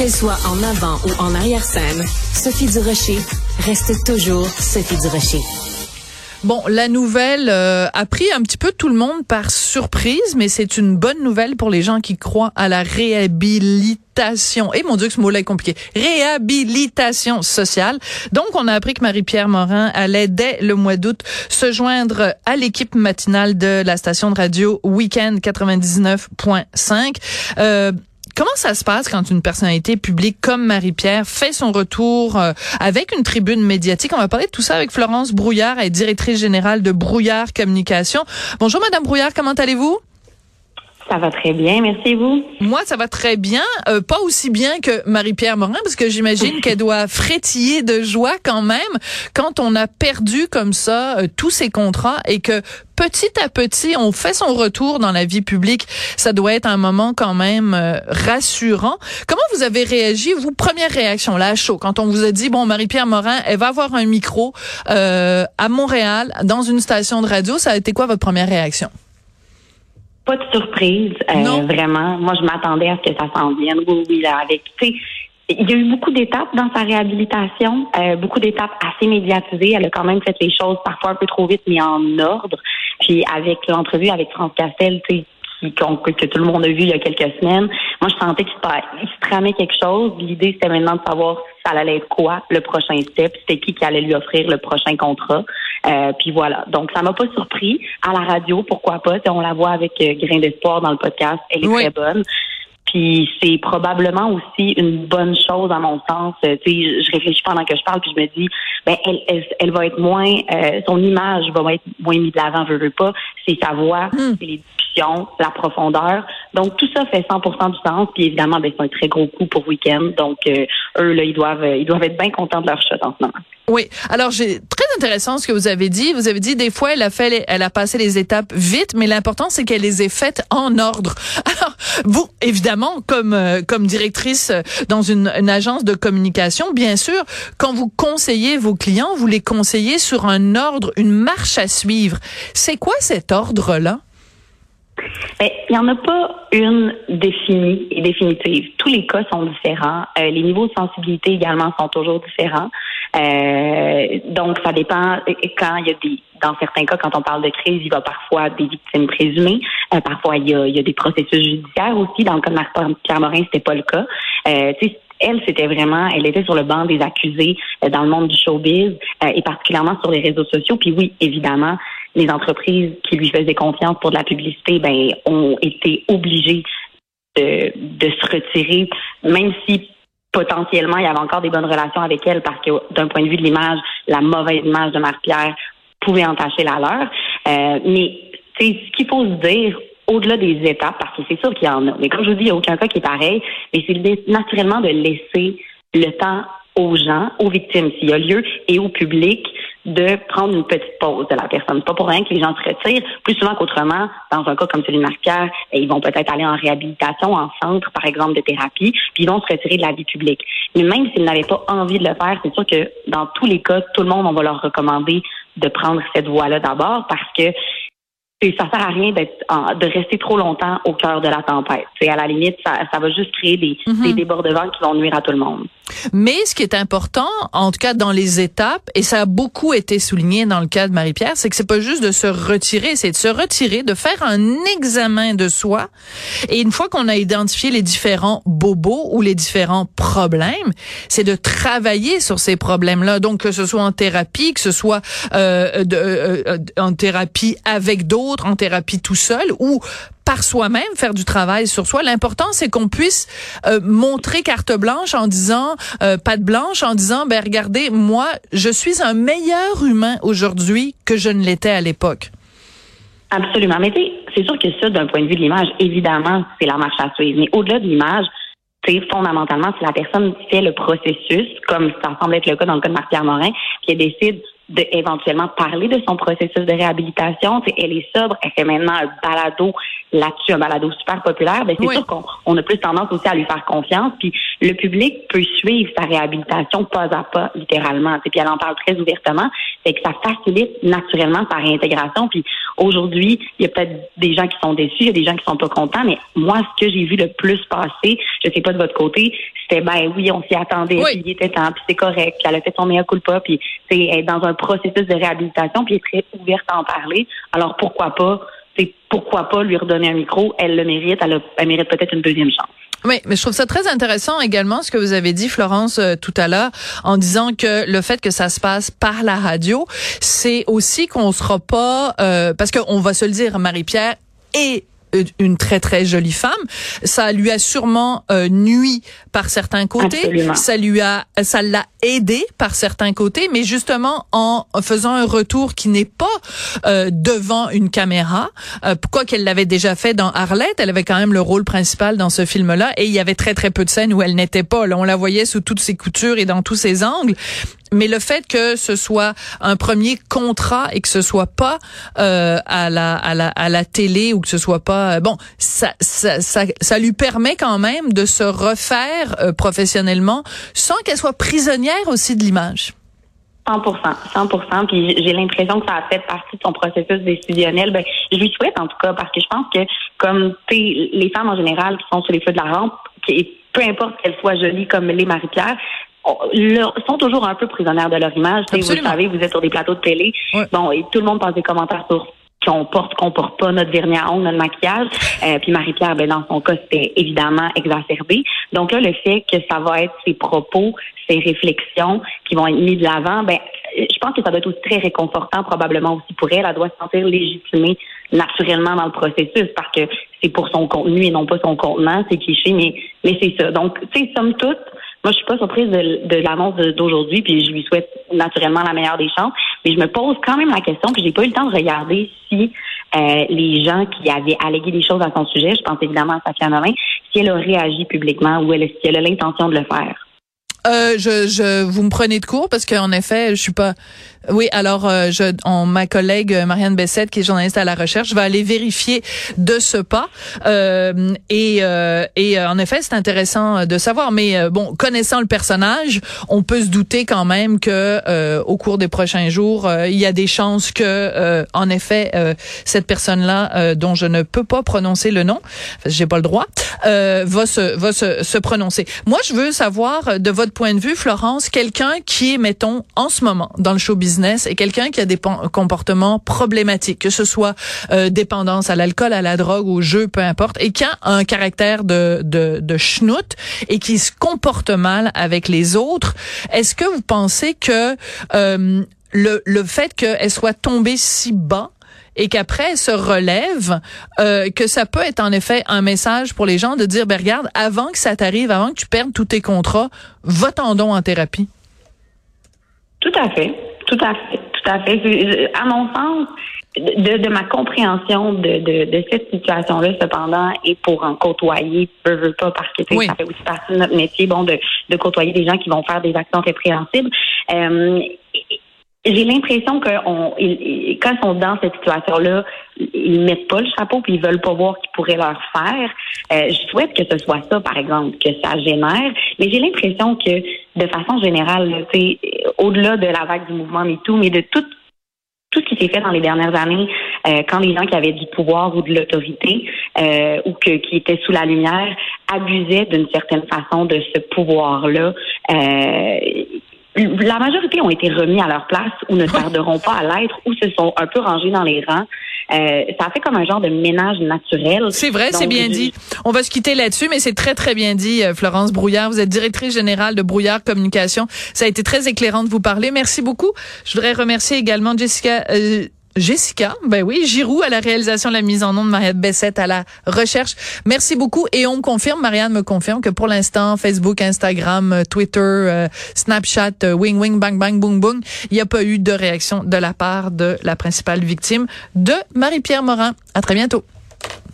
Qu'elle soit en avant ou en arrière-scène, Sophie Durocher reste toujours Sophie Durocher. Bon, la nouvelle euh, a pris un petit peu tout le monde par surprise, mais c'est une bonne nouvelle pour les gens qui croient à la réhabilitation. Et mon Dieu, que ce mot-là est compliqué. Réhabilitation sociale. Donc, on a appris que Marie-Pierre Morin allait, dès le mois d'août, se joindre à l'équipe matinale de la station de radio Weekend 99.5. Euh, Comment ça se passe quand une personnalité publique comme Marie-Pierre fait son retour euh, avec une tribune médiatique? On va parler de tout ça avec Florence Brouillard, elle est directrice générale de Brouillard Communication. Bonjour Madame Brouillard, comment allez-vous? Ça va très bien, merci vous? Moi, ça va très bien, euh, pas aussi bien que Marie-Pierre Morin, parce que j'imagine qu'elle doit frétiller de joie quand même quand on a perdu comme ça euh, tous ses contrats et que petit à petit, on fait son retour dans la vie publique. Ça doit être un moment quand même euh, rassurant. Comment vous avez réagi, vous, première réaction, là, à chaud, quand on vous a dit, bon, Marie-Pierre Morin, elle va avoir un micro à Montréal, dans une station de radio, ça a été quoi votre première réaction? Pas de surprise, euh, vraiment. Moi, je m'attendais à ce que ça s'en vienne. Oui, oui, là, avec, tu il y a eu beaucoup d'étapes dans sa réhabilitation, euh, beaucoup d'étapes assez médiatisées. Elle a quand même fait les choses parfois un peu trop vite, mais en ordre. Puis avec l'entrevue avec France Castel, tu que tout le monde a vu il y a quelques semaines. Moi, je sentais qu'il se, tramait quelque chose. L'idée, c'était maintenant de savoir ça allait être quoi le prochain step, c'était qui qui allait lui offrir le prochain contrat. Euh, puis voilà. Donc, ça m'a pas surpris. À la radio, pourquoi pas? on la voit avec euh, Grain d'espoir dans le podcast. Elle est très bonne. Puis c'est probablement aussi une bonne chose à mon sens. Euh, tu sais, je réfléchis pendant que je parle, puis je me dis, ben elle, elle, va être moins, euh, son image va être moins mise de l'avant, je veux pas. C'est sa voix, hmm. c'est les discussions, la profondeur. Donc tout ça fait 100% du sens. Puis évidemment, ben c'est un très gros coup pour week-end. Donc euh, eux là, ils doivent, ils doivent être bien contents de leur shot en ce moment. Oui. Alors, j'ai intéressant ce que vous avez dit. Vous avez dit des fois, elle a fait, elle a passé les étapes vite, mais l'important c'est qu'elle les ait faites en ordre. Alors, vous, évidemment, comme euh, comme directrice dans une, agence de communication, bien sûr, quand vous conseillez vos clients, vous les conseillez sur un ordre, une marche à suivre. C'est quoi cet ordre-là? Ben, il n'y en a pas une définie et définitive. Tous les cas sont différents. Euh, les niveaux de sensibilité également sont toujours différents. Euh, donc, ça dépend. Quand il y a des, dans certains cas, quand on parle de crise, il y a parfois des victimes présumées. Euh, parfois, il y, a, il y a des processus judiciaires aussi. Dans le cas de Marc-Pierre Morin, c'était pas le cas. Euh, elle, c'était vraiment, elle était sur le banc des accusés euh, dans le monde du showbiz et particulièrement sur les réseaux sociaux. Puis oui, évidemment, les entreprises qui lui faisaient confiance pour de la publicité, ben, ont été obligées de, de se retirer, même si potentiellement, il y avait encore des bonnes relations avec elle parce que d'un point de vue de l'image, la mauvaise image de Marie-Pierre pouvait entacher la leur. Euh, mais ce qu'il faut se dire au-delà des étapes, parce que c'est sûr qu'il y en a. Mais comme je vous dis, il n'y a aucun cas qui est pareil, mais c'est naturellement de laisser le temps aux gens, aux victimes s'il y a lieu, et au public de prendre une petite pause de la personne. Pas pour rien que les gens se retirent. Plus souvent qu'autrement, dans un cas comme celui de Marc-Pierre, ils vont peut-être aller en réhabilitation, en centre, par exemple, de thérapie, puis ils vont se retirer de la vie publique. Mais même s'ils n'avaient pas envie de le faire, c'est sûr que dans tous les cas, tout le monde, on va leur recommander de prendre cette voie-là d'abord parce que et ça sert à rien d'être de rester trop longtemps au cœur de la tempête. C'est à la limite, ça, ça va juste créer des, mm-hmm. des débordements qui vont nuire à tout le monde. Mais ce qui est important, en tout cas dans les étapes, et ça a beaucoup été souligné dans le cas de Marie-Pierre, c'est que c'est pas juste de se retirer, c'est de se retirer, de faire un examen de soi. Et une fois qu'on a identifié les différents bobos ou les différents problèmes, c'est de travailler sur ces problèmes-là. Donc que ce soit en thérapie, que ce soit euh, de, euh, euh, en thérapie avec d'autres, en thérapie tout seul, ou par soi-même, faire du travail sur soi. L'important, c'est qu'on puisse euh, montrer carte blanche en disant, euh, blanche, en disant, ben regardez, moi, je suis un meilleur humain aujourd'hui que je ne l'étais à l'époque. Absolument. Mais c'est sûr que ça, d'un point de vue de l'image, évidemment, c'est la marche à suivre. Mais au-delà de l'image, c'est fondamentalement, si la personne fait le processus, comme ça semble être le cas dans le cas de Marc-Pierre Morin, puis elle décide de éventuellement parler de son processus de réhabilitation. elle est sobre, elle fait maintenant un balado là-dessus, un balado super populaire. Ben, c'est sûr qu'on on a plus tendance aussi à lui faire confiance. Puis le public peut suivre sa réhabilitation pas à pas, littéralement. Puis elle en parle très ouvertement. Fait que ça facilite naturellement sa réintégration. Puis aujourd'hui, il y a peut-être des gens qui sont déçus, il y a des gens qui sont pas contents, mais moi, ce que j'ai vu le plus passer, je sais pas de votre côté, c'était ben oui, on s'y attendait, puis il était temps, puis c'est correct, puis elle a fait son meilleur culpa, puis c'est dans un processus de réhabilitation, puis elle est très ouverte à en parler. Alors pourquoi pas, c'est pourquoi pas lui redonner un micro, elle le mérite, elle, elle mérite peut-être une deuxième chance. Oui, mais je trouve ça très intéressant également ce que vous avez dit, Florence, euh, tout à l'heure, en disant que le fait que ça se passe par la radio, c'est aussi qu'on sera pas, euh, parce qu'on va se le dire, Marie-Pierre est une très très jolie femme. Ça lui a sûrement euh, nui par certains côtés. Ça lui a, ça l'a aidé par certains côtés, mais justement en faisant un retour qui n'est pas euh, devant une caméra. Euh, quoi qu'elle l'avait déjà fait dans Arlette, elle avait quand même le rôle principal dans ce film-là, et il y avait très très peu de scènes où elle n'était pas. Là, on la voyait sous toutes ses coutures et dans tous ses angles mais le fait que ce soit un premier contrat et que ce soit pas euh, à la à la à la télé ou que ce soit pas euh, bon ça ça ça, ça lui permet quand même de se refaire euh, professionnellement sans qu'elle soit prisonnière aussi de l'image. 100 100 puis j'ai l'impression que ça a fait partie de son processus décisionnel. Ben, je lui souhaite en tout cas parce que je pense que comme les femmes en général qui sont sur les feux de la rampe, peu importe qu'elles soient jolies comme les Marie-Pierre, sont toujours un peu prisonnières de leur image. Vous savez, vous êtes sur des plateaux de télé. Bon, et tout le monde passe des commentaires sur qu'on porte, qu'on porte pas notre vernis à ongles, notre maquillage. Euh, puis Marie-Pierre, ben, dans son cas, c'était évidemment exacerbé. Donc là, le fait que ça va être ses propos, ses réflexions qui vont être mis de l'avant, ben, je pense que ça doit être aussi très réconfortant probablement aussi pour elle. Elle doit se sentir légitimée naturellement dans le processus parce que c'est pour son contenu et non pas son contenant, c'est cliché, mais, mais c'est ça. Donc, tu sais, somme toute, moi, je suis pas surprise de, l'annonce d'aujourd'hui, puis je lui souhaite naturellement la meilleure des chances. Mais je me pose quand même la question, puis j'ai pas eu le temps de regarder si euh, les gens qui avaient allégué des choses à son sujet, je pense évidemment à Safia Nolin, si elle a réagi publiquement ou si elle a l'intention de le faire. Euh, je, je, vous me prenez de court parce qu'en effet, je suis pas. Oui, alors euh, je, on, ma collègue Marianne Bessette, qui est journaliste à la recherche, va aller vérifier de ce pas. Euh, et, euh, et en effet, c'est intéressant de savoir. Mais bon, connaissant le personnage, on peut se douter quand même que au cours des prochains jours, il y a des chances que, en effet, cette personne-là, dont je ne peux pas prononcer le nom, j'ai pas le droit, va se va se, se prononcer. Moi, je veux savoir de votre point de vue, Florence, quelqu'un qui est, mettons, en ce moment dans le show business et quelqu'un qui a des comportements problématiques, que ce soit euh, dépendance à l'alcool, à la drogue, au jeu, peu importe, et qui a un caractère de, de, de et qui se comporte mal avec les autres, est-ce que vous pensez que euh, le, le fait qu'elle soit tombée si bas et qu'après elle se relève, euh, que ça peut être en effet un message pour les gens de dire, ben regarde, avant que ça t'arrive, avant que tu perdes tous tes contrats, va-t'en donc en thérapie? Tout à fait, tout à fait, tout à fait. À mon sens, de, de ma compréhension de, de, de cette situation-là, cependant, et pour en côtoyer, peu veux pas, parce que ça fait aussi partie de notre métier, bon, de, de côtoyer des gens qui vont faire des actions répréhensibles. Euh, j'ai l'impression que quand ils sont dans cette situation-là, ils mettent pas le chapeau puis ils veulent pas voir qu'ils pourraient leur faire. Euh, je souhaite que ce soit ça, par exemple, que ça génère. Mais j'ai l'impression que, de façon générale, au-delà de la vague du mouvement MeToo, mais de tout tout ce qui s'est fait dans les dernières années, euh, quand les gens qui avaient du pouvoir ou de l'autorité euh, ou que, qui étaient sous la lumière abusaient d'une certaine façon de ce pouvoir-là, la majorité ont été remis à leur place ou ne tarderont pas à l'être ou se sont un peu rangés dans les rangs. Euh, ça fait comme un genre de ménage naturel. C'est vrai, c'est bien dit. On va se quitter là-dessus, mais c'est très, très bien dit, euh, Florence Brouillard. Vous êtes directrice générale de Brouillard Communication. Ça a été très éclairant de vous parler. Merci beaucoup. Je voudrais remercier également Jessica... Euh, Jessica, ben oui, Giroux à la réalisation de la mise en nom de Marianne Bessette à la recherche. Merci beaucoup et on me confirme, Marianne me confirme que pour l'instant, Facebook, Instagram, euh, Twitter, euh, Snapchat, euh, wing wing bang bang boom boom, il n'y a pas eu de réaction de la part de la principale victime de Marie-Pierre Morin. À très bientôt.